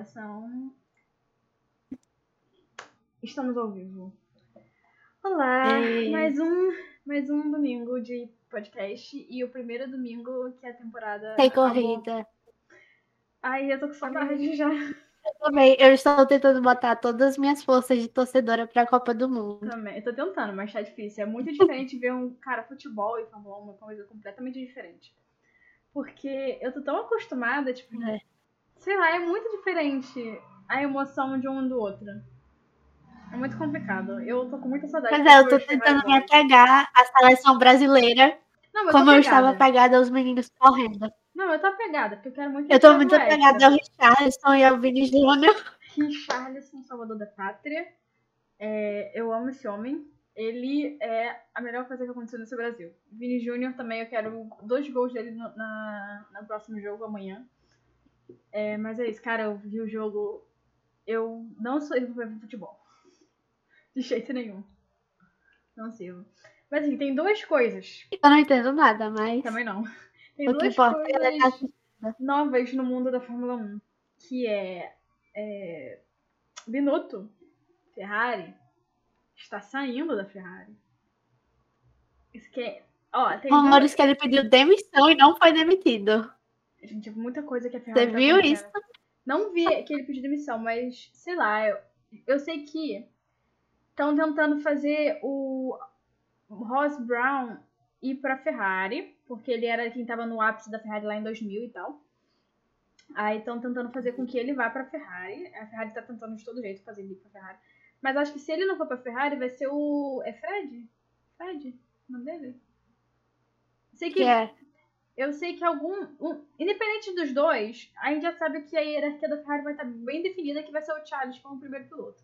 Gravação. Estamos ao vivo. Olá! Ei. Mais um, mais um domingo de podcast e o primeiro domingo que a temporada. Tem corrida. Ai, eu tô com saudade já. Eu também. Eu estou tentando botar todas as minhas forças de torcedora pra Copa do Mundo. Também. Eu tô tentando, mas tá difícil. É muito diferente ver um cara futebol e Fórmula 1, uma coisa completamente diferente. Porque eu tô tão acostumada, tipo, É. sei lá, é muito diferente a emoção de um do outro. É muito complicado. Eu tô com muita saudade. Pois é, eu tô tentando me apegar à seleção brasileira, Não, eu como eu estava apegada. aos meninos correndo. Não, eu tô apegada, porque eu quero muito Eu tô muito apegada ao extra. Richarlison e ao Vini Júnior. Richarlison, Salvador da Pátria. É, eu amo esse homem. Ele é a melhor coisa que aconteceu nesse Brasil. Vini Júnior também, eu quero dois gols dele no, na, no próximo jogo amanhã. É, mas é isso, cara, eu vi o jogo. Eu não sirvo pra ver futebol. De jeito nenhum. Não sirvo. Mas assim, tem duas coisas. Eu não entendo nada, mas Também não. Tem o duas é coisas tá novas no mundo da Fórmula 1, que é, é Binotto, Ferrari, está saindo da Ferrari. Isso que é, ó, tem rumores que ele pediu demissão e não foi demitido. Gente, muita coisa que a Ferrari Você viu isso? Não vi que ele pediu demissão, mas sei lá, eu, eu sei que estão tentando fazer o Ross Brown ir pra Ferrari, porque ele era quem tava no ápice da Ferrari lá em 2000 e tal. Aí estão tentando fazer com que ele vá pra Ferrari. A Ferrari tá tentando de todo jeito fazer ele ir pra Ferrari. Mas acho que se ele não for pra Ferrari, vai ser o. É Fred? Fred? O nome dele? Sei Que é. Eu sei que algum. um- independente dos dois, a gente já sabe que a hierarquia da Ferrari vai estar bem definida, que vai ser o Charles como o primeiro piloto.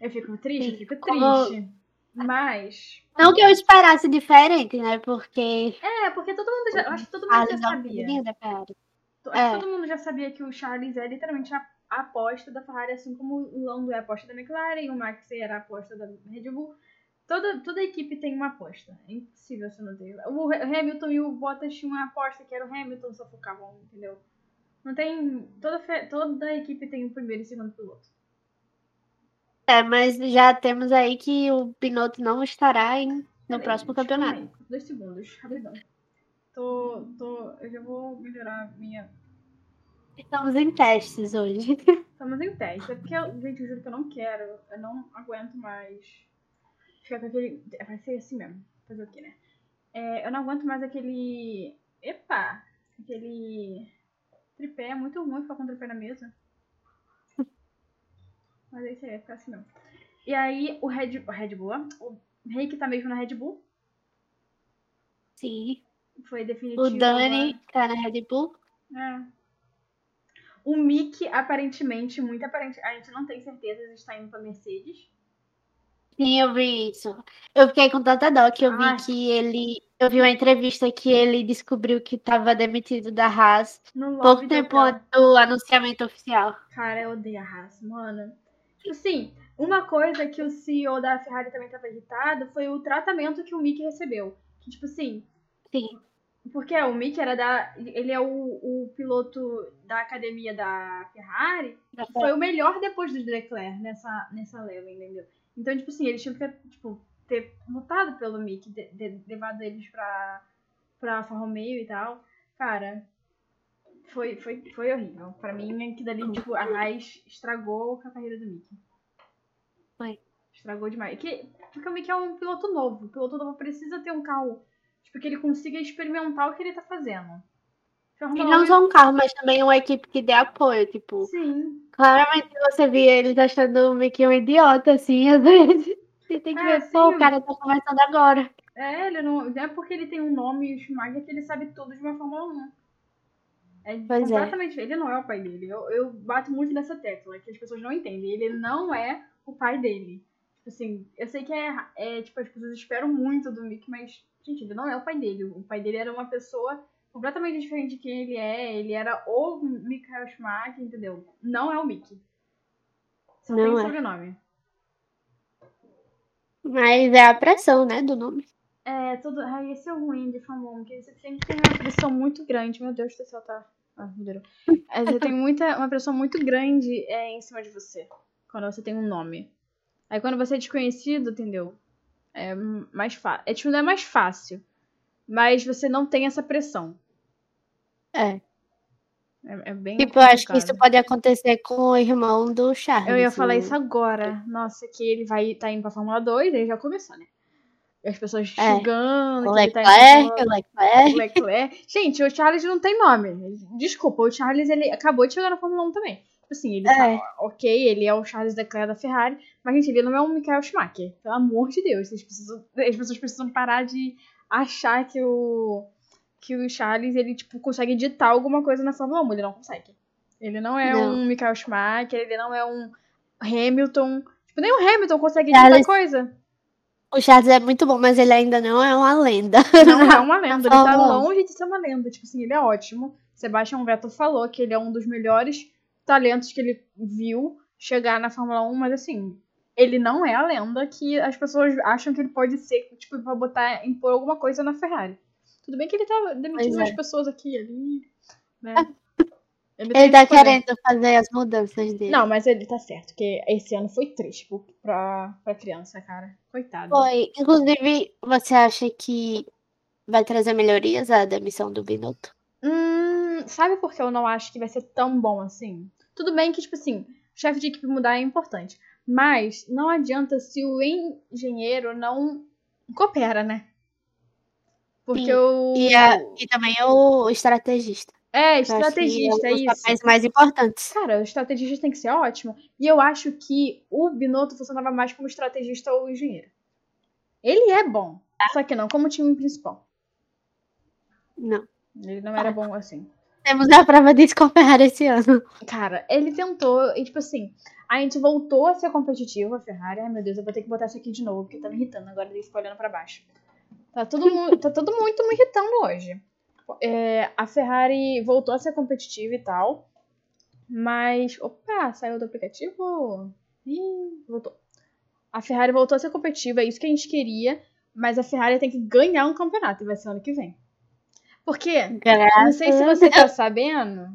Eu fico triste, Sim, fico triste. Mas. Não que eu esperasse diferente, né? Porque É, porque todo mundo já. Eu acho que todo mundo já Charles é sabia. menino da Ferrari. Acho É. que todo mundo já sabia que o Charles é literalmente a, a aposta da Ferrari, assim como o Lando é a aposta da McLaren, o Max era a aposta da Red Bull. Toda, toda equipe tem uma aposta. É impossível você não ter. O Hamilton e o Bottas tinham uma aposta que era o Hamilton, só focavam, entendeu? Não tem. Toda, toda equipe tem o primeiro e segundo piloto. É, mas já temos aí que o Binotto não estará em- no Peraí, próximo campeonato. aí. Dois segundos, rapidão. Tô, tô. Eu já vou melhorar minha Estamos em testes hoje. Estamos em teste. É porque, eu, gente, eu juro que eu não quero. Eu não aguento mais ficar com aquele. Vai ser assim mesmo. Fazer o quê, né? É, eu não aguento mais aquele. Epa! Aquele. Tripé. É muito ruim ficar com tripé na mesa. Mas é isso aí, vai ficar assim mesmo. E aí, o Red, o Red Bull, o Rei que tá mesmo na Red Bull, Sim. foi definitivo. O Dani tá na Red Bull. É. O Mick, aparentemente, muito aparente, a gente não tem certeza se está indo pra Mercedes. Sim, eu vi isso. Eu fiquei com tanta dó que eu vi Ai. que ele. Eu vi uma entrevista que ele descobriu que estava demitido da Haas No pouco tempo antes do anunciamento oficial. Cara, eu odeio a Haas, mano. Tipo assim, uma coisa que o CEO da Ferrari também tava irritado foi o tratamento que o Mick recebeu. Que, tipo assim, Sim. porque o Mick era da. Ele é o, o piloto da academia da Ferrari. que Foi o melhor depois do Leclerc nessa, nessa leva, entendeu? Então, tipo assim, eles tinham que ter, tipo, ter lutado pelo Mick, de- de- levado eles pra, pra Alfa Romeo e tal. Cara, foi, foi, foi horrível. Pra mim, aquilo dali, tipo, a Haas estragou a carreira do Mick. Foi. Estragou demais. Que, porque o Mick é um piloto novo. O piloto novo precisa ter um carro, tipo, que ele consiga experimentar o que ele tá fazendo. E Fórmula não 1 só um carro, mas também uma equipe que dê apoio. Tipo, Sim. claramente você via eles achando o Mickey um idiota, assim, às vezes. Você tem que É, ver, pô, sim. o cara tá começando agora. É, ele não, é porque ele tem um nome e o Schumacher que ele sabe tudo de uma Fórmula 1. É Pois é. completamente. Ele não é o pai dele. Eu, eu bato muito nessa tecla, que as pessoas não entendem. Ele não é o pai dele. Tipo assim, eu sei que é, é tipo, as pessoas esperam muito do Mick, mas, gente, ele não é o pai dele. O pai dele era uma pessoa completamente diferente de quem ele é. Ele era o Michael Schumacher, entendeu? Não é o Mick. Só Não tem é. sobrenome. Mas é a pressão, né, do nome. É, tudo. Ai, esse é o ruim de Fórmula 1, que você sempre tem uma pressão muito grande. Meu Deus do céu, tá. Ah, melhorou. É, Você tem muita, uma pressão muito grande é, em cima de você. Quando você tem um nome. Aí quando você é desconhecido, entendeu? É mais fácil. É tipo, não é mais fácil. Mas você não tem essa pressão. É. É, é bem. Tipo, eu acho que complicado. isso pode acontecer com o irmão do Charles. Eu ia falar isso agora. Nossa, que ele vai tá indo pra Fórmula 2, aí já começou, né? E as pessoas É. xingando. O tá Leclerc, o Leclerc. Leclerc. Gente, o Charles não tem nome. Desculpa, o Charles ele acabou de chegar na Fórmula 1 também. Tipo assim, ele É. tá ok, ele é o Charles Leclerc da Ferrari, mas gente, ele não é um Michael Schumacher. Pelo amor de Deus, vocês precisam, as pessoas precisam parar de achar que o que o Charles ele tipo consegue editar alguma coisa na Fórmula 1, ele não consegue. Ele não é Não. um Michael Schumacher, ele não é um Hamilton. Tipo, nem o Hamilton consegue editar Charles- coisa. O Charles é muito bom, mas ele ainda não é uma lenda. Não é uma lenda, ele tá Fórmula 1. longe de ser uma lenda. Tipo assim, ele é ótimo. Sebastian Vettel falou que ele é um dos melhores talentos que ele viu chegar na Fórmula 1, mas assim, ele não é a lenda que as pessoas acham que ele pode ser, tipo, pra botar, impor alguma coisa na Ferrari. Tudo bem que ele tá demitindo é. umas pessoas aqui e ali, né? Ele, Ele tem tá querendo fazer as mudanças dele. Não, mas ele tá certo, porque esse ano foi triste pro- pra, pra criança, cara. Coitado. Foi. Inclusive, você acha que vai trazer melhorias a demissão do Binotto? Hum, sabe por que eu não acho que vai ser tão bom assim? Tudo bem que, tipo assim, chefe de equipe mudar é importante. Mas não adianta se o engenheiro não coopera, né? Porque Sim. o. E, a- e também o estrategista. É, estrategista, é é um isso. papéis mais importantes. Cara, o estrategista tem que ser ótimo. E eu acho que o Binotto funcionava mais como estrategista ou engenheiro. Ele é bom, só que não como time principal. Não. Ele não era bom assim. Temos a prova a Ferrari esse ano. Cara, ele tentou, e tipo assim, a gente voltou a ser competitivo, a Ferrari. Ai meu Deus, eu vou ter que botar isso aqui de novo, porque tá me irritando agora ele fica olhando pra baixo. Tá tudo, tá tudo muito me irritando hoje. É, a Ferrari voltou a ser competitiva e tal, mas. Opa, saiu do aplicativo? Ih, voltou. A Ferrari voltou a ser competitiva, é isso que a gente queria, mas a Ferrari tem que ganhar um campeonato, e vai ser ano que vem. Porque eu não sei se Graças você tá sabendo,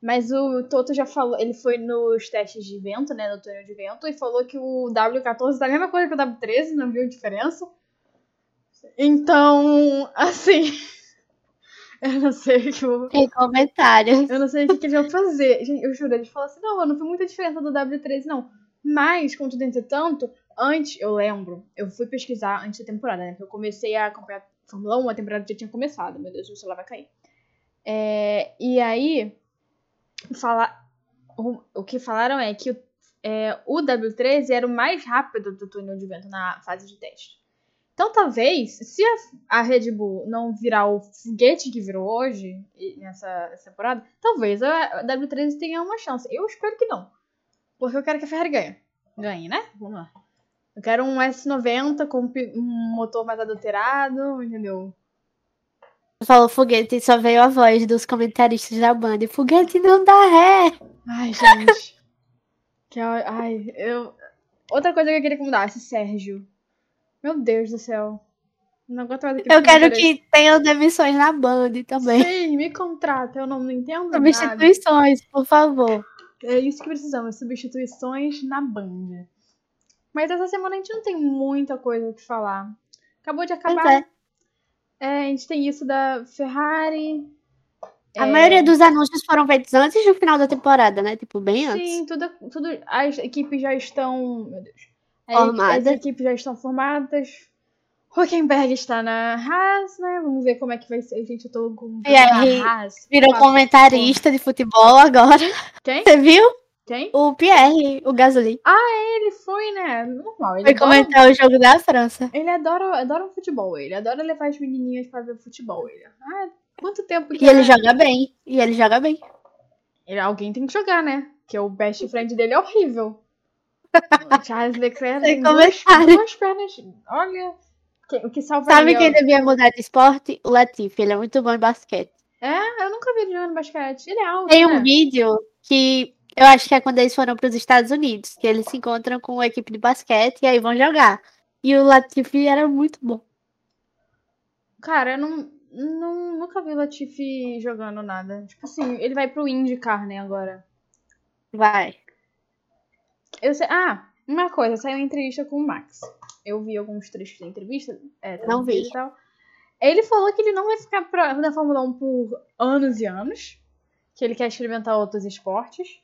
mas o Toto já falou, ele foi nos testes de vento, né, no túnel de vento, e falou que o W14 tá a mesma coisa que o W13, não viu diferença. Então, assim, eu não sei o que eu, Tem comentários. eu não sei o que, que eles vão fazer. Gente, eu juro, eles falaram assim, não, eu não vi muita diferença do W13, não. Mas, contudo, entretanto, antes, eu lembro, eu fui pesquisar antes da temporada, né? Porque eu comecei a acompanhar a Fórmula 1, a temporada já tinha começado. Meu Deus, o celular vai cair. É, e aí, fala, o, que falaram é que o, é, o W13 era o mais rápido do túnel de vento na fase de teste. Então, talvez, se a, a Red Bull não virar o foguete que virou hoje, nessa, nessa temporada, talvez a, a W13 tenha uma chance. Eu espero que não. Porque eu quero que a Ferrari ganhe. Ganhe, né? Vamos lá. Eu quero um S90 com um motor mais adulterado, entendeu? Falou foguete e só veio a voz dos comentaristas da banda. E foguete não dá ré. Ai, gente. que, ai, eu. Outra coisa que eu queria que mudasse, Sérgio. Meu Deus do céu. Não aguento mais. Eu quero que tenham demissões na banda também. Sim, me contrata, eu não, não entendo nada. Substituições, por favor. É isso que precisamos, substituições na Band. Mas essa semana a gente não tem muita coisa o que falar. Acabou de acabar. é. É, a gente tem isso da Ferrari. A É, maioria dos anúncios foram feitos antes do final da temporada, né? Tipo, bem antes. Sim, tudo, tudo. As equipes já estão. Meu Deus. As- Formadas. As equipes já estão formadas. Huckenberg está na Haas, né? Vamos ver como é que vai ser. Gente, eu tô com. E aí, Haas. Virou comentarista de futebol agora. Quem? Você viu? Quem? O Pierre, o Gasly. Ele foi, né? Normal. Ele Foi adora, comentar o jogo da França. ele adora, adora o futebol, ele. Adora levar as menininhas pra ver futebol, ele. Ah, quanto tempo que E ele a- joga bem. E ele joga bem. ele- Alguém tem que jogar, né? Que o best friend dele é horrível. O Charles Leclerc tem duas, pernas. Olha. o que salva Sabe quem devia mudar de esporte? O Latifi. Ele é muito bom em basquete. É, eu nunca vi ele jogando basquete. Ele é alto. Tem né? um vídeo que eu acho que é quando eles foram para os Estados Unidos, que eles se encontram com uma equipe de basquete e aí vão jogar. E o Latifi era muito bom. Cara, eu não. não, nunca vi o Latifi jogando nada. Tipo assim, ele vai pro IndyCar, né, agora. Vai. Eu sei. Ah, uma coisa, saiu uma entrevista com o Max. Eu vi alguns trechos da entrevista. É, Não vi. e tal. Ele falou que ele não vai ficar pra, na Fórmula 1 por anos e anos. Que ele quer experimentar outros esportes.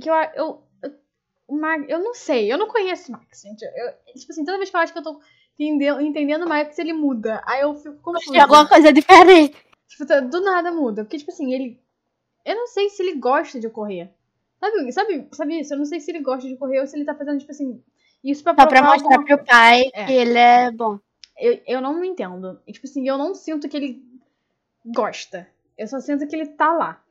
Que eu. eu, eu, eu não sei, eu não conheço o Max, gente. Eu, tipo assim, toda vez que eu acho que eu tô entendendo, entendendo o Max, ele muda. Aí eu fico confusa. Tem alguma coisa diferente. Tipo, tá- do nada muda. Porque, tipo assim, ele. Eu não sei se ele gosta de correr. Sabe, sabe, sabe isso? Eu não sei se ele gosta de correr ou se ele tá fazendo, tipo assim. Isso pra Só pra mostrar alguma- pro pai É. que ele é bom. Eu, eu não entendo. Tipo assim, eu não sinto que ele gosta. Eu só sinto que ele tá lá.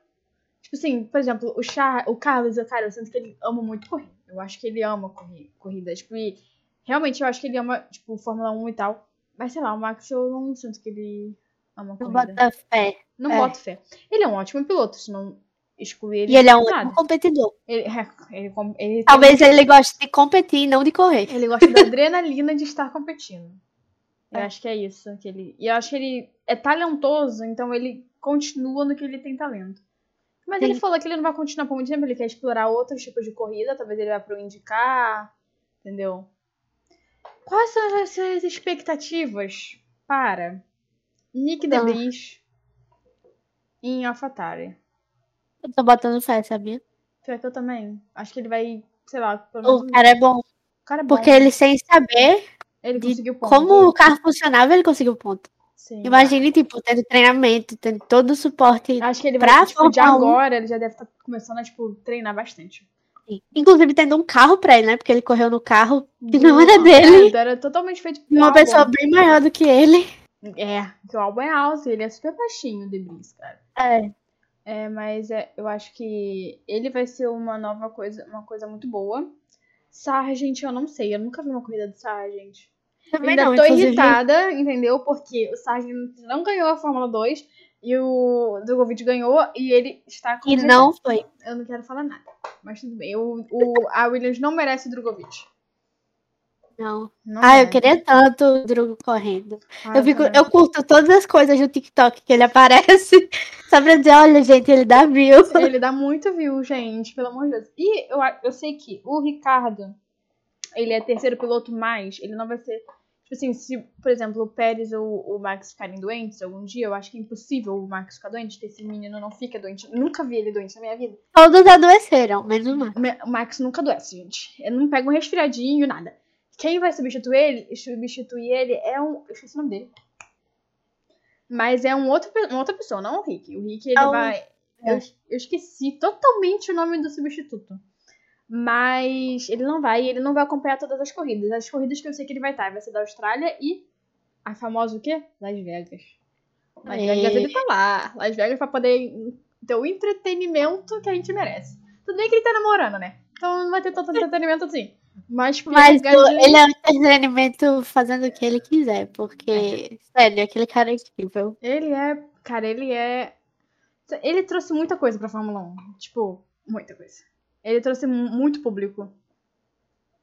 Tipo assim, por exemplo, o, Char, o Carlos, cara, eu sinto que ele ama muito correr. Eu acho que ele ama correr, corrida. Tipo, e realmente eu acho que ele ama, tipo, Fórmula 1 e tal. Mas sei lá, o Max eu não sinto que ele ama Não corrida. bota fé. Não é. boto fé. Ele é um ótimo piloto, se não excluir ele. E ele é um nada. competidor. Ele, é, ele, ele, Talvez ele goste de competir e não de correr. ele gosta da adrenalina de estar competindo. Eu É. acho que é isso. Que ele, e eu acho que ele é talentoso, então ele continua no que ele tem talento. Mas ele falou que ele não vai continuar por muito tempo, ele quer explorar outros tipos de corrida, talvez ele vá pro IndyCar, entendeu? Quais são as suas expectativas para Nick Não. DeVries em AlphaTauri? Eu tô botando fé, sabia? Pior que eu também. Acho que ele vai, sei lá, pelo menos O cara é bom. o cara é bom. Porque ele, sem saber ele conseguiu ponto. como o carro funcionava, ele conseguiu ponto. Sim. Imagine, tipo, tendo treinamento, tendo todo o suporte. Acho que ele vai, tipo, de Fórmula 1. agora, ele já deve estar começando a, tipo, treinar bastante. Inclusive tendo um carro pra ele, né? Porque ele correu no carro que não era dele. É, era totalmente feito de uma pessoa álbum. bem maior do que ele. É, que o álbum é alto, ele é super baixinho, o Debris, cara. É. É, mas é, eu acho que ele vai ser uma nova coisa, uma coisa muito boa. Sargent, eu não sei, eu nunca vi uma corrida do Sargent. Eu Também ainda não, tô inclusive. irritada, entendeu? Porque o Sargent não ganhou a Fórmula 2 e o Drogovic ganhou e ele está com E não foi. Eu não quero falar nada. Mas tudo bem. O, o, a Williams não merece o Drogovic. Não. Não Ah, eu merece. queria tanto o Drugo correndo. Ah, eu, fico, eu curto todas as coisas do TikTok que ele aparece. Só pra dizer, olha, gente, ele dá view. Ele dá muito view, gente, pelo amor de Deus. E eu, eu sei que o Ricardo, ele é terceiro piloto mais, ele não vai ser. Tipo assim, se, por exemplo, o Pérez ou o Max ficarem doentes algum dia, eu acho que é impossível o Max ficar doente, que esse menino não fica doente. Eu nunca vi ele doente na minha vida. Todos adoeceram, menos. O Me- O Max nunca adoece, gente. Ele não pega um resfriadinho, nada. Quem vai substituir ele, substituir ele é um. Eu esqueci o nome dele. Mas é um outro, uma outra pessoa, não o Rick. O Rick, ele É o- vai. Eu, eu esqueci totalmente o nome do substituto. Mas ele não vai, ele não vai acompanhar todas as corridas. As corridas que eu sei que ele vai estar vai ser da Austrália e a famosa o quê? Las Vegas. Las É. Vegas ele tá lá. Las Vegas pra poder ter o entretenimento que a gente merece. Tudo bem que ele tá namorando, né? Então não vai ter tanto entretenimento assim. Mas, por Mas Las Vegas- o- ele é um entretenimento fazendo o que ele quiser, porque, sério, aquele cara é incrível. Ele é, cara, ele é. Ele trouxe muita coisa pra Fórmula 1. Tipo, muita coisa. Ele trouxe mu- muito público.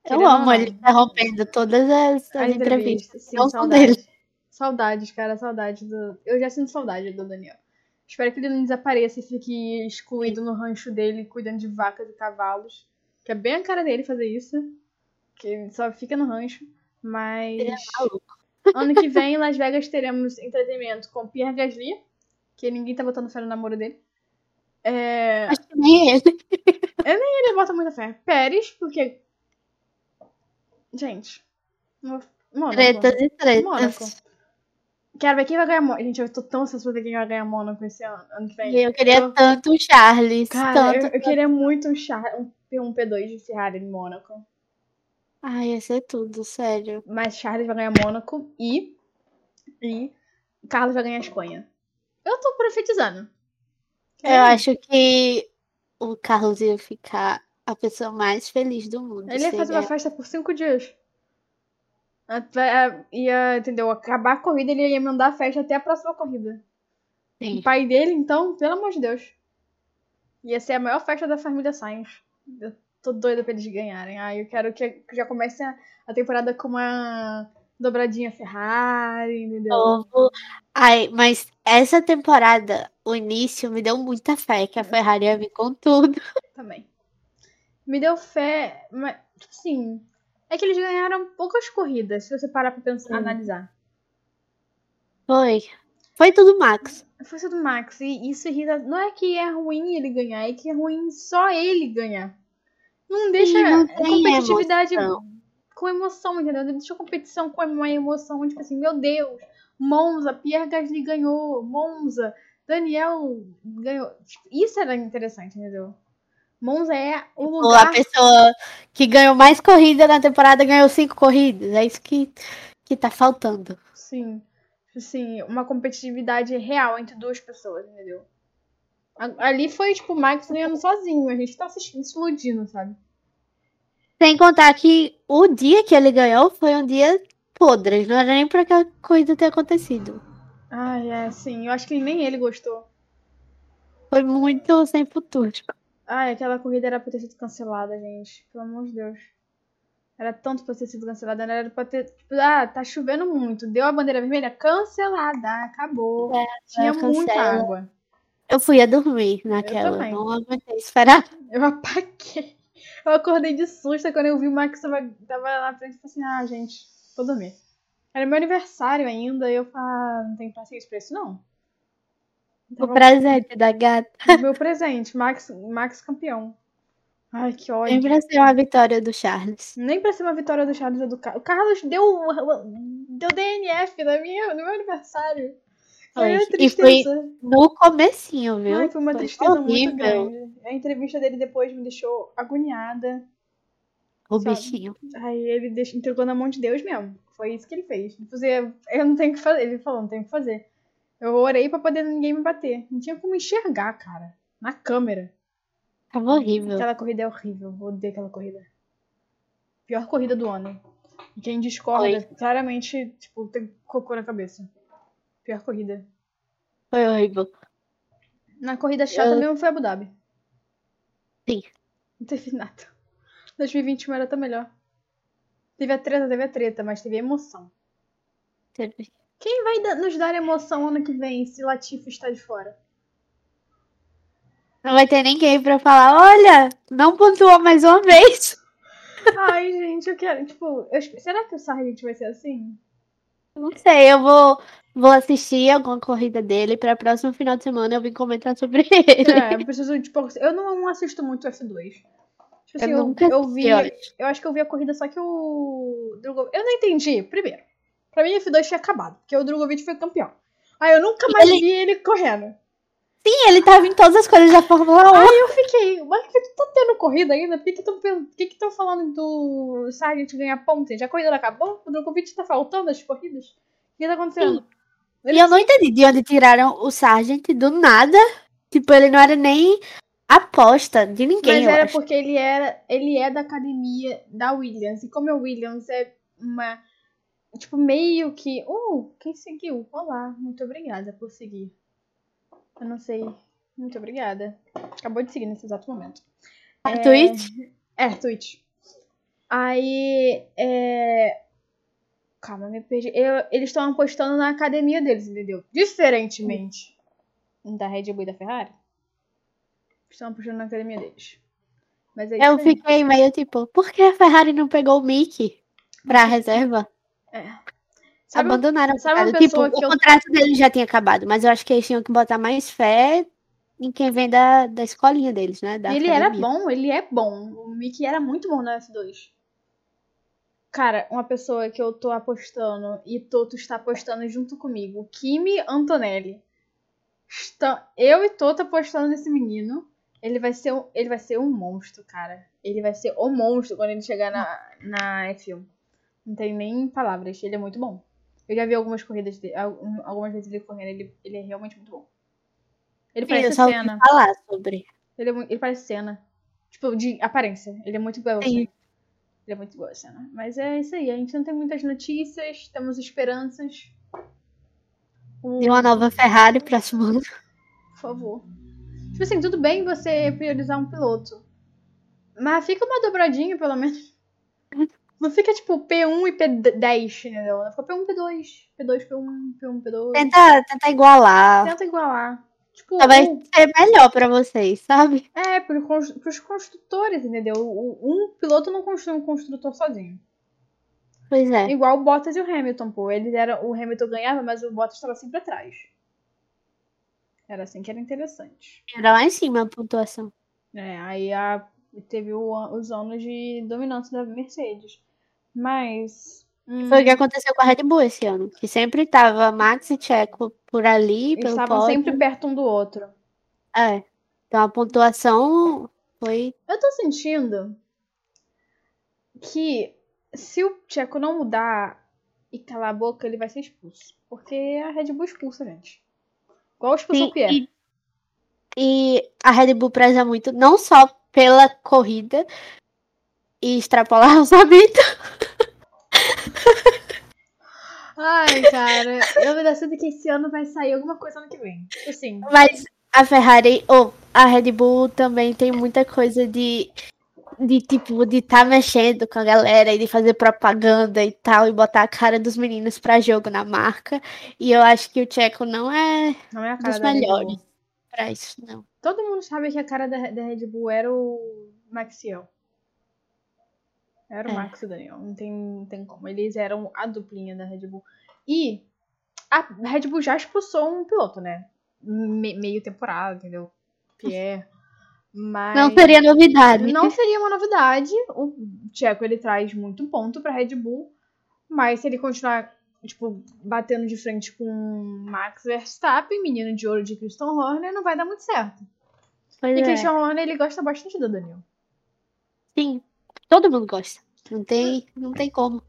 Eu Querendo amo ele interrompendo todas as, as A entrevistas. Sim, Não saudades. dele. Saudades, cara, saudade do. Eu já sinto saudade do Daniel. Espero que ele não desapareça e fique excluído no rancho dele, cuidando de vacas e cavalos. Que é bem a cara dele fazer isso. Que ele só fica no rancho. Mas. Ele é maluco. Ano que vem, em Las Vegas, teremos entretenimento com Pierre Gasly. Que ninguém tá botando fé no namoro dele. É... Acho que nem ele. Ele bota muita fé. Pérez, porque. Gente. Mônaco. Tretas e tretas. Mônaco. Quero ver quem vai ganhar Mônaco. Gente, eu tô tão ansiosa pra ver quem vai ganhar Mônaco esse ano, ano que vem. Eu queria Eu- tanto o Charles. Cara, tanto. eu, eu queria muito um, Char... um P- um P2 de Ferrari em Mônaco. Ai, ia ser tudo, sério. Mas Charles vai ganhar Mônaco e. E. Carlos vai ganhar Espanha. Eu tô profetizando. Eu acho que o Carlos ia ficar a pessoa mais feliz do mundo. Ele ia fazer uma festa por cinco dias. Até, ia, entendeu? Acabar a corrida, ele ia mandar a festa até a próxima corrida. Sim. O pai dele, então, pelo amor de Deus. Ia ser a maior festa da família Sainz. Eu tô doida pra eles ganharem. Ah, eu quero que que já comece a, a temporada com uma Dobradinha Ferrari, entendeu? Novo. Ai, mas essa temporada, o início, me deu muita fé que a Ferrari ia vir com tudo. Também. Me deu fé, mas, tipo assim, é que eles ganharam poucas corridas, se você parar pra pensar, Hum. analisar. Foi. Foi tudo Max. Força do Max, e isso irrita. Não é que é ruim ele ganhar, é que é ruim só ele ganhar. Não deixa não a competitividade emoção. com emoção, entendeu? Deixa a competição com uma emoção, tipo assim, meu Deus, Monza, Pierre Gasly ganhou, Monza, Daniel ganhou. Tipo, Isso era interessante, entendeu? Monza é o Ou lugar. a pessoa que ganhou mais corrida na temporada ganhou cinco corridas. É isso que, que tá faltando. Sim. Assim, uma competitividade real entre duas pessoas, entendeu? Ali foi, tipo, o Max ganhando sozinho. A gente tá assistindo, se iludindo, sabe? Sem contar que o dia que ele ganhou foi um dia podre. Não era nem pra aquela corrida ter acontecido. Ai, é, sim. Eu acho que nem ele gostou. Foi muito sem futuro. Ai, aquela corrida era pra ter sido cancelada, gente. Pelo amor de Deus. Era tanto pra ter sido cancelada, né? Era pra ter. Tipo, ah, tá chovendo muito. Deu a bandeira vermelha? Cancelada. Acabou. É, Tinha muita água. Eu fui a dormir naquela. também. Não aguentei esperar. Eu apaguei. Eu acordei de susto quando eu vi o Max tava, tava lá na frente e falei assim, ah, gente, vou dormir. Era meu aniversário ainda, e eu falei, ah, não tem paciência pra isso, não. O Tava presente da gata. meu presente, Max, Max campeão. Ai, que ódio. Sempre assim uma vitória do Charles. Nem pra ser uma vitória do Charles ou do Carlos. O Carlos deu, deu DNF na minha, no meu aniversário. Foi uma Foi. E tristeza. No comecinho, viu? Ai, foi uma Foi tristeza muito horrível. grande. A entrevista dele depois me deixou agoniada. O Sabe? bichinho. Aí ele deixou, entregou na mão de Deus mesmo. Foi isso que ele fez. Ele eu não tenho o que fazer. Ele falou, não tenho o que fazer. Eu orei pra poder ninguém me bater. Não tinha como enxergar, cara. Na câmera. Tava horrível. Aquela corrida é horrível. Eu odeio aquela corrida. Pior corrida do ano. E quem discorda, claramente, tipo, tem cocô na cabeça. Pior corrida. Foi horrível. Na corrida chata Eu- mesmo foi Abu Dhabi. Sim. Não teve nada. 2021 era até melhor. Teve a treta, teve a treta, mas teve emoção. Teve. Quem vai nos dar emoção ano que vem se Latifi está de fora? Não vai ter ninguém pra falar, olha, não pontuou mais uma vez. Ai, gente, eu quero. Tipo, eu será que o Sargent vai ser assim? Não sei, eu vou, vou assistir alguma corrida dele pra próximo final de semana eu vim comentar sobre ele. É, eu preciso, tipo, eu não assisto muito F2. Tipo assim, Eu eu, vi. eu acho. Que eu vi a corrida só que o. Drogo- Eu não entendi. Primeiro, pra mim F2 tinha acabado, porque o Drogovic foi campeão. Aí eu nunca mais Ele- vi ele correndo. Sim, ele tava em todas as coisas da Fórmula 1. Aí eu fiquei, mas que tá tendo corrida ainda? Por que estão por que que tão falando do Sargent ganhar pontos? gente? A corrida não acabou? O Drogovic tá faltando as corridas? O que tá acontecendo? E eu não entendi de onde tiraram o Sargent do nada. Tipo, ele não era nem aposta de ninguém, Mas era porque ele era, ele é da academia da Williams. E como a Williams é uma. Tipo, meio que. Uh, quem seguiu? Olá, muito obrigada por seguir. Eu não sei. Muito obrigada. Acabou de seguir nesse exato momento. A É, Twitch? É, Twitch. Aí. É... Calma, me perdi. Eu- eles estão apostando na academia deles, entendeu? Diferentemente da Red Bull e da Ferrari. Estão apostando na academia deles. Mas é Eu fiquei meio tipo, por que a Ferrari não pegou o Mickey pra reserva? É. Sabe, Abandonaram. sabe uma tipo, pessoa o que eu- contrato dele já tinha acabado, mas eu acho que eles tinham que botar mais fé em quem vem da, da escolinha deles, né? Da ele era bom, ele é bom. O Mickey era muito bom na F2. Cara, uma pessoa que eu tô apostando e Toto está apostando junto comigo, Kimi Antonelli. Está- Eu e Toto apostando nesse menino. Ele vai ser um, ele vai ser um monstro, cara. Ele vai ser o monstro quando ele chegar na, na F1. Não tem nem palavras. Ele é muito bom. Eu já vi algumas corridas dele, algum- algumas vezes ele correndo. Ele, ele é realmente muito bom. Ele Sim, eu parece só ouvi cena. falar sobre. Ele, é ele parece cena. Tipo, de aparência. Ele é muito boa. Sim. Ele é muito boa cena. Mas é isso aí. A gente não tem muitas notícias. Temos esperanças. De uma nova Ferrari próximo ano. Por favor. Tipo assim, tudo bem você priorizar um piloto. Mas fica uma dobradinha, pelo menos. Não fica tipo P1 e P10, entendeu? Fica P1, P2, P2, P1, P1, P2. Tenta, tenta igualar. Tenta igualar. Tipo, Talvez o- ser melhor pra vocês, sabe? É, pros construtores, entendeu? Um piloto não construi um construtor sozinho. Pois é. Igual o Bottas e o Hamilton, pô. Eles eram, o Hamilton ganhava, mas o Bottas estava sempre atrás. Era assim que era interessante. Era lá em cima a pontuação. É, aí a, teve o- os anos de dominância da Mercedes. Mas. hum, Foi o que aconteceu com a Red Bull esse ano. Que sempre tava Max e Checo por ali, eles pelo estavam pódio. sempre perto um do outro. É. Então a pontuação foi. Eu tô sentindo que se o Tcheco não mudar e calar a boca, ele vai ser expulso. Porque a Red Bull expulsa, gente. Igual expulsou o Sim, Pierre. e, e a Red Bull preza muito, não só pela corrida e extrapolar o orçamento, Ai, cara, eu me dá certo que esse ano vai sair alguma coisa ano que vem. Tipo Assim, mas a Ferrari ou a Red Bull também tem muita coisa de. De tipo, de tá mexendo com a galera e de fazer propaganda e tal, e botar a cara dos meninos pra jogo na marca. E eu acho que o Checo não é não é a cara dos melhores pra isso, não. Todo mundo sabe que a cara da, da Red Bull era o Maxiel. Era o É. Max e o Daniel. Não tem, não tem como. Eles eram a duplinha da Red Bull. E a Red Bull já expulsou um piloto, né? Me- meio temporada, entendeu? Pierre. Mas. Não seria novidade. Não seria uma novidade. O Tcheco ele traz muito ponto pra Red Bull. Mas se ele continuar, tipo, batendo de frente com Max Verstappen, menino de ouro de Christian Horner, não vai dar muito certo. Pois E é. Christian Horner, ele gosta bastante do Daniel. Sim, todo mundo gosta. Não tem, não tem como.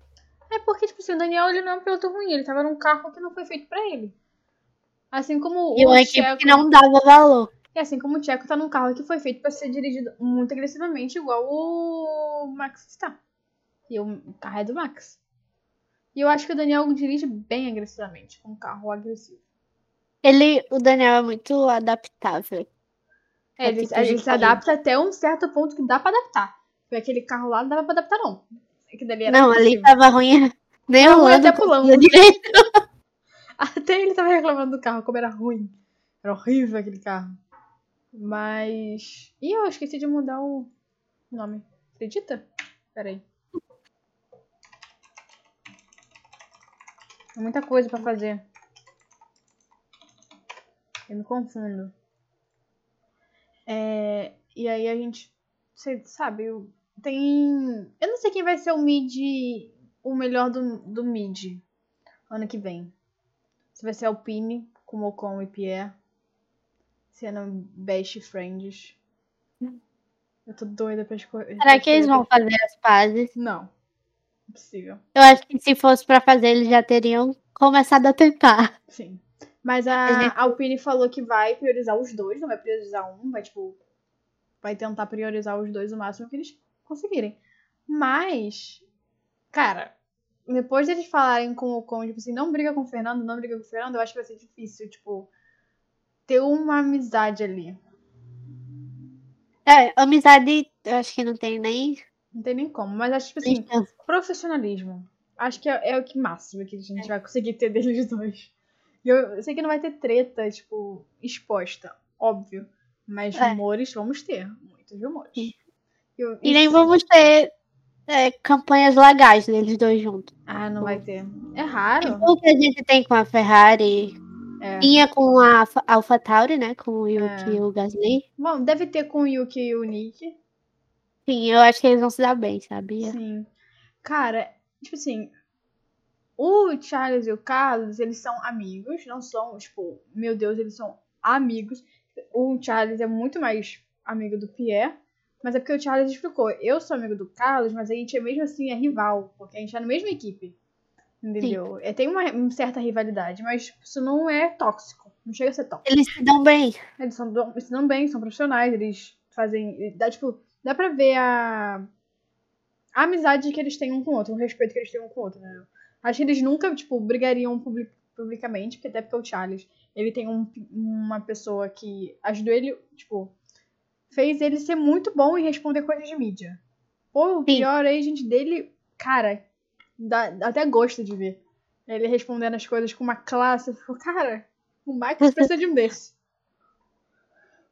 É porque, tipo assim, o Daniel ele não é um piloto ruim. Ele tava num carro que não foi feito pra ele. Assim como E o uma equipe Tcheco... que não dava valor. E assim como o Tcheco tá num carro que foi feito pra ser dirigido muito agressivamente, igual o Max está. E o carro é do Max. E eu acho que o Daniel dirige bem agressivamente, com um carro agressivo. Ele, o Daniel é muito adaptável. É, ele, tipo ele de se adapta até um certo ponto que dá pra adaptar. Porque aquele carro lá não dava pra adaptar, não. É que dali era Não, ali tava ruim. Nem Tava ruim até pro conseguia Lando. direito. Até ele tava reclamando do carro, como era ruim. Era horrível aquele carro. Mas. Ih, eu esqueci de mudar o nome. Acredita? Peraí. É muita coisa pra fazer. Eu me confundo. É, e aí a gente. Você sabe, tem. Eu não sei quem vai ser o mid. O melhor do, do mid ano que vem. Se vai ser Alpine, com Ocon e Pierre. Sendo best friends. Eu tô doida pra escolher. Será que eles vão fazer as pazes? Não. Impossível. Eu acho que se fosse pra fazer, eles já teriam começado a tentar. Sim. Mas A a gente- Alpine falou que vai priorizar os dois, não vai priorizar um, vai tipo. Vai tentar priorizar os dois o máximo que eles conseguirem. Mas, cara, depois deles falarem com o Ocon, tipo assim, não briga com o Fernando, não briga com o Fernando, eu acho que vai ser difícil, tipo, ter uma amizade ali. É, amizade, eu acho que não tem nem. Não tem nem como. Mas acho, nem assim, chance. profissionalismo. Acho que é, é o que máximo que a gente vai conseguir ter deles dois. E eu, eu sei que não vai ter treta, tipo, exposta, óbvio. Mas É. rumores vamos ter. Muitos rumores. Sim. Eu- E nem vamos ter é, campanhas legais deles dois juntos. Ah, não vai ter. É raro. O que a gente tem com a Ferrari, É. tinha com a Alpha- AlphaTauri, né? Com o Yuki É. e o Gasly. Bom, deve ter com o Yuki e o Nick. Sim, eu acho que eles vão se dar bem, sabia? Sim. Cara, tipo assim, o Charles e o Carlos, eles são amigos, não são, tipo, meu Deus, eles são amigos. O Charles é muito mais amigo do Pierre, mas é porque o Charles explicou, eu sou amigo do Carlos, mas a gente é mesmo assim é rival, porque a gente é na mesma equipe. Entendeu? É, tem uma, uma certa rivalidade, mas isso não é tóxico. Não chega a ser tóxico. Eles se dão bem. Eles são, eles se dão bem, são profissionais, eles fazem. Dá, tipo, dá pra ver a, a amizade que eles têm um com o outro, o respeito que eles têm um com o outro, né? Acho que eles nunca, tipo, brigariam public- publicamente, porque até porque o Charles, ele tem um- uma pessoa que ajudou ele, tipo, fez ele ser muito bom em responder coisas de mídia. Pô, o Sim. pior agent dele cara, dá, dá até gosto de ver. Ele respondendo as coisas com uma classe. Eu fico, cara, o Max precisa de um desse.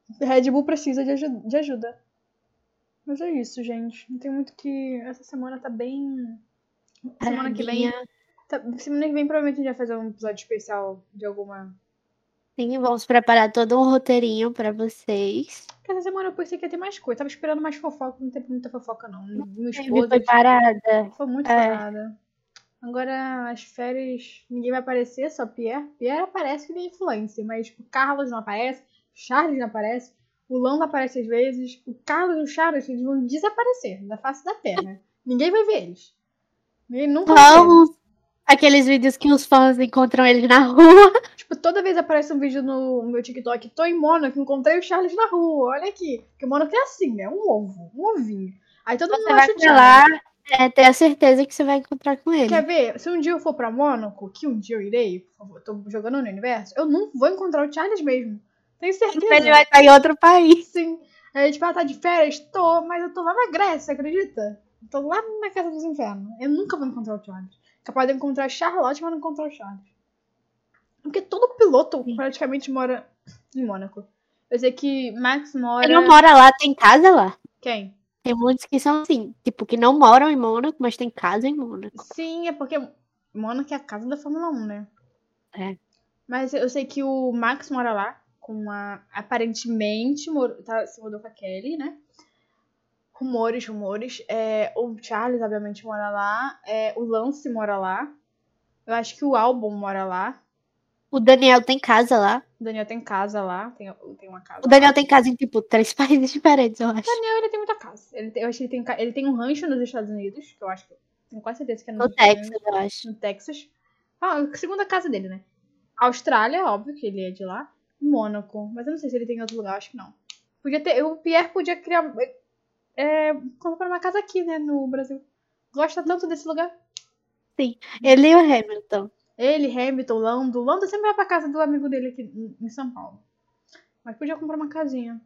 Red Bull precisa de, aju de ajuda. Mas é isso, gente. Não tem muito que. Essa semana tá bem. Semana que vem. Tá... Semana que vem provavelmente a gente vai fazer um episódio especial de alguma. Sim, vamos preparar todo um roteirinho pra vocês. Essa semana eu pensei que ia ter mais coisa. Tava esperando mais fofoca, não teve muita fofoca, não. Meu esposo. Foi parada. Foi muito é. parada. Agora, as férias, ninguém vai aparecer, só Pierre. Pierre aparece que nem influencer, mas tipo, Carlos não aparece, Charles não aparece, o Lando aparece às vezes, o Carlos e o Charles eles vão desaparecer da face da terra. ninguém vai ver eles. Ninguém nunca Vamos. Aqueles vídeos que os fãs encontram eles na rua. Tipo, toda vez aparece um vídeo no meu TikTok, tô em Mônaco, encontrei o Charles na rua, olha aqui. Porque o Mônaco é assim, né? Um ovo, um ovinho. Aí todo mundo acha o Charles. É, ter a certeza que você vai encontrar com ele. Quer ver? Se um dia eu for pra Mônaco, que um dia eu irei, por favor, tô jogando no universo, eu não vou encontrar o Charles mesmo. Tenho certeza. Ele vai estar em outro país. Sim. Aí, tipo, ela tá de férias? Tô, mas eu tô lá na Grécia, acredita? Eu tô lá na Casa dos Infernos. Eu nunca vou encontrar o Charles. Capaz de encontrar Charlotte, mas não encontrar o Charles. Porque todo piloto praticamente mora em Mônaco. Eu sei que Max mora. Ele não mora lá, tem casa lá. Quem? Tem muitos que são assim, tipo, que não moram em Mônaco, mas tem casa em Mônaco. Sim, é porque Mônaco é a casa da Fórmula 1, né? É. Mas eu sei que o Max mora lá, com a. Aparentemente, tá, se mudou com a Kelly, né? Rumores, rumores. É, o Charles, obviamente, mora lá. É, o Lance mora lá. Eu acho que o Albon mora lá. O Daniel tem casa lá. O Daniel tem casa lá, tem, tem uma casa. O Daniel lá. tem casa em, tipo, três países diferentes, eu acho. O Daniel, ele tem muita casa. Ele tem, eu acho que ele tem, ele tem um rancho nos Estados Unidos, que eu acho que. Tenho quase certeza que é no, no Texas, Unidos, eu acho. No Texas. Ah, segunda casa dele, né? Austrália, óbvio que ele é de lá. Mônaco. Mas eu não sei se ele tem em outro lugar, acho que não. Podia ter. O Pierre podia criar. É, comprar uma casa aqui, né, no Brasil. Gosta tanto desse lugar? Sim. Ele e o Hamilton. Ele, Hamilton, Lando. Lando sempre vai pra casa do amigo dele aqui em São Paulo. Mas podia comprar uma casinha.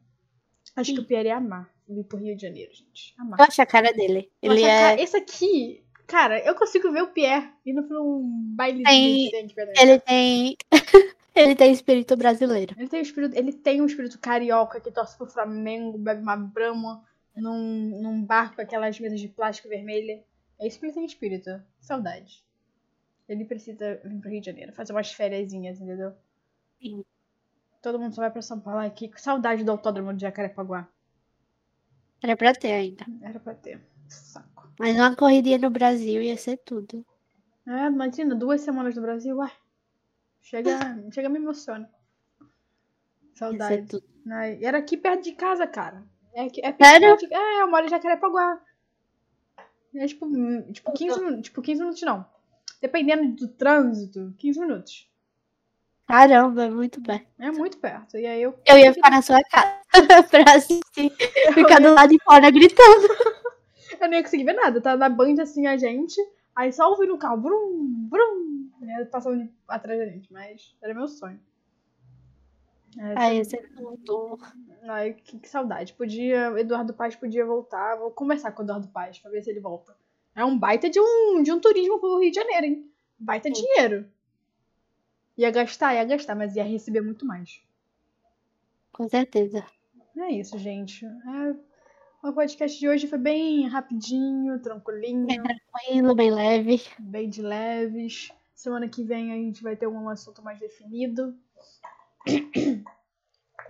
Acho Sim. que o Pierre ia amar ir pro Rio de Janeiro, gente. Amar. Eu acho a cara dele. Ele é... Cara, esse aqui, cara, eu consigo ver o Pierre indo pra um baile tem... Ele tem. ele tem espírito brasileiro. Ele tem, espírito, ele tem um espírito carioca que torce pro Flamengo, bebe uma brama num, num barco com aquelas mesas de plástico vermelha. É isso que ele tem espírito. Saudade. Ele precisa vir pro Rio de Janeiro, fazer umas férias, entendeu? Sim. Todo mundo só vai pra São Paulo aqui. Saudade do autódromo de Jacarepaguá. Era pra ter ainda. Era pra ter. Saco. Mas uma corridinha no Brasil ia ser tudo. É, imagina, duas semanas no Brasil, ué. Chega, chega me emociona. Saudade. E era aqui perto de casa, cara. É, é Sério? De... É, eu moro em Jacarepaguá. É tipo, tipo, 15, tipo 15 minutos, não dependendo do trânsito, 15 minutos. Caramba, é muito perto. É muito perto. E aí eu. Eu ia ficar na sua casa pra assistir. Ficar do lado de fora gritando. eu nem ia conseguir ver nada. Tá na banda assim a gente. Aí só ouvindo o carro. Brum, brum. Né, passando atrás da gente. Mas era meu sonho. É, Ai, esse é tudo. Ai, que, que, saudade. Podia. Eduardo Paz podia voltar. Vou conversar com o Eduardo Paz pra ver se ele volta. É um baita de um, de um turismo pro Rio de Janeiro, hein? Baita Sim. dinheiro. Ia gastar, ia gastar, mas ia receber muito mais. Com certeza. É isso, gente. É... O podcast de hoje foi bem rapidinho, tranquilinho. Bem tranquilo, bem leve. Bem de leves. Semana que vem a gente vai ter um assunto mais definido.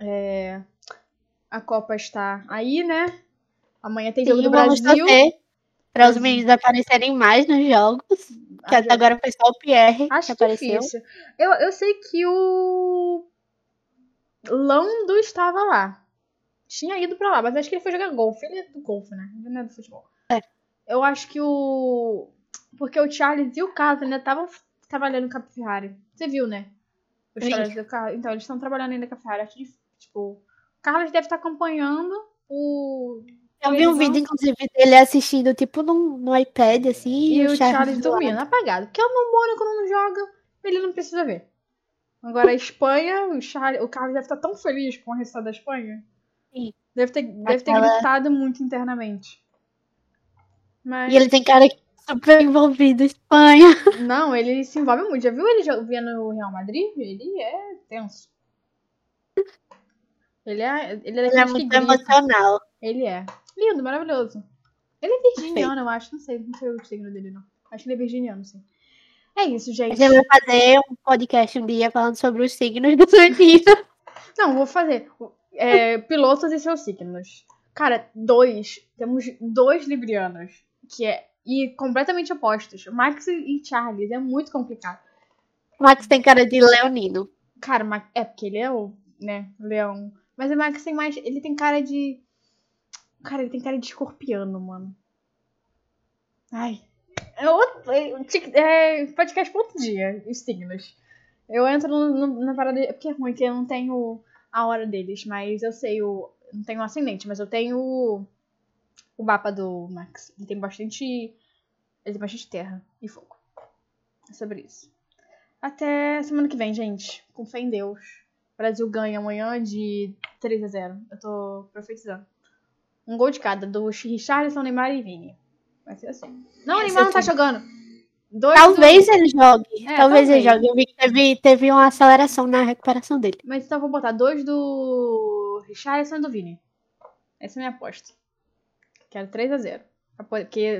É... A Copa está aí, né? Amanhã tem Sim, jogo do Brasil. Para os meninos aparecerem mais nos jogos. Que até agora foi só o Pierre Acho que apareceu. Difícil. Eu, eu sei que o Lando estava lá. Tinha ido para lá, mas acho que ele foi jogar golfe. Ele é do golfe, né? Ele não é do futebol. É. Eu acho que o. Porque o Charles e o Carlos ainda estavam trabalhando com a Ferrari. Você viu, né? Os Charles e o Carlos. Então, eles estão trabalhando ainda com a Ferrari. Acho que, tipo, o Carlos deve estar acompanhando o eu vi um vídeo, inclusive, dele assistindo, tipo, no, no iPad, assim. E, e o Charles, Charles dormindo, apagado. Porque o Mônaco não joga, ele não precisa ver. Agora, a Espanha, o, Charles, o Carlos deve estar tão feliz com o resultado da Espanha. Sim. Deve ter, deve ter gritado muito internamente. Mas... E ele tem cara super envolvido, Espanha. Não, ele se envolve muito. Já viu ele vendo o Real Madrid? Ele é tenso. Ele é, ele é, ele é muito emocional. Ele é. Lindo, maravilhoso. Ele é virginiano, eu acho. Não sei, não sei o signo dele, não. Acho que ele é virginiano, sim. É isso, gente. Você vai fazer um podcast um dia falando sobre os signos do signo. Não, vou fazer. É, pilotos e seus signos. Cara, dois. Temos dois librianos. Que é. E completamente opostos. Max e Charles. É muito complicado. Max tem cara de leonino. Cara, é porque ele é o, né, leão. Mas o Max tem mais. Ele tem cara de. Cara, ele tem cara de escorpiano, mano. Ai. É outro. É, podcast por outro dia, os signos. Eu entro no, no, na parada. Porque é ruim que eu não tenho a hora deles, mas eu sei o. Não tenho ascendente, mas eu tenho o, mapa do Max. Ele tem bastante. Ele tem bastante terra e fogo. É sobre isso. Até semana que vem, gente. Com fé em Deus. O Brasil ganha amanhã de 3 a 0 Eu tô profetizando. Um gol de cada, do Richarlison, Neymar e Vini. Vai ser assim. Não, o Neymar não tá jogando. Dois talvez do... ele jogue. É, talvez, talvez, ele jogue. Eu vi que teve, teve uma aceleração na recuperação dele. Mas então eu vou botar dois do Richarlison e do Vini. Essa é a minha aposta. Quero 3 a 0 Porque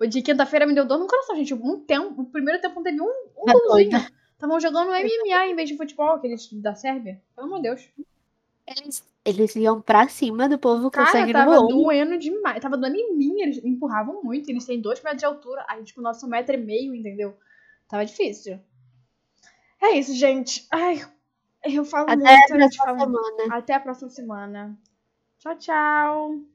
o de quinta-feira me deu dor no coração, gente. Um tempo, o primeiro tempo não teve um, um tá golzinho. Estavam jogando MMA em vez de futebol, aqueles da Sérvia. Pelo amor de Deus. Eles, eles iam pra cima do povo com Cara, sangue tava no doendo demais. Tava doendo em mim, eles empurravam muito. Eles têm dois metros de altura. A gente com o nosso metro e meio, entendeu? Tava difícil. É isso, gente. Ai, eu falo Até muito. A próxima semana. Até a próxima semana. Tchau, tchau.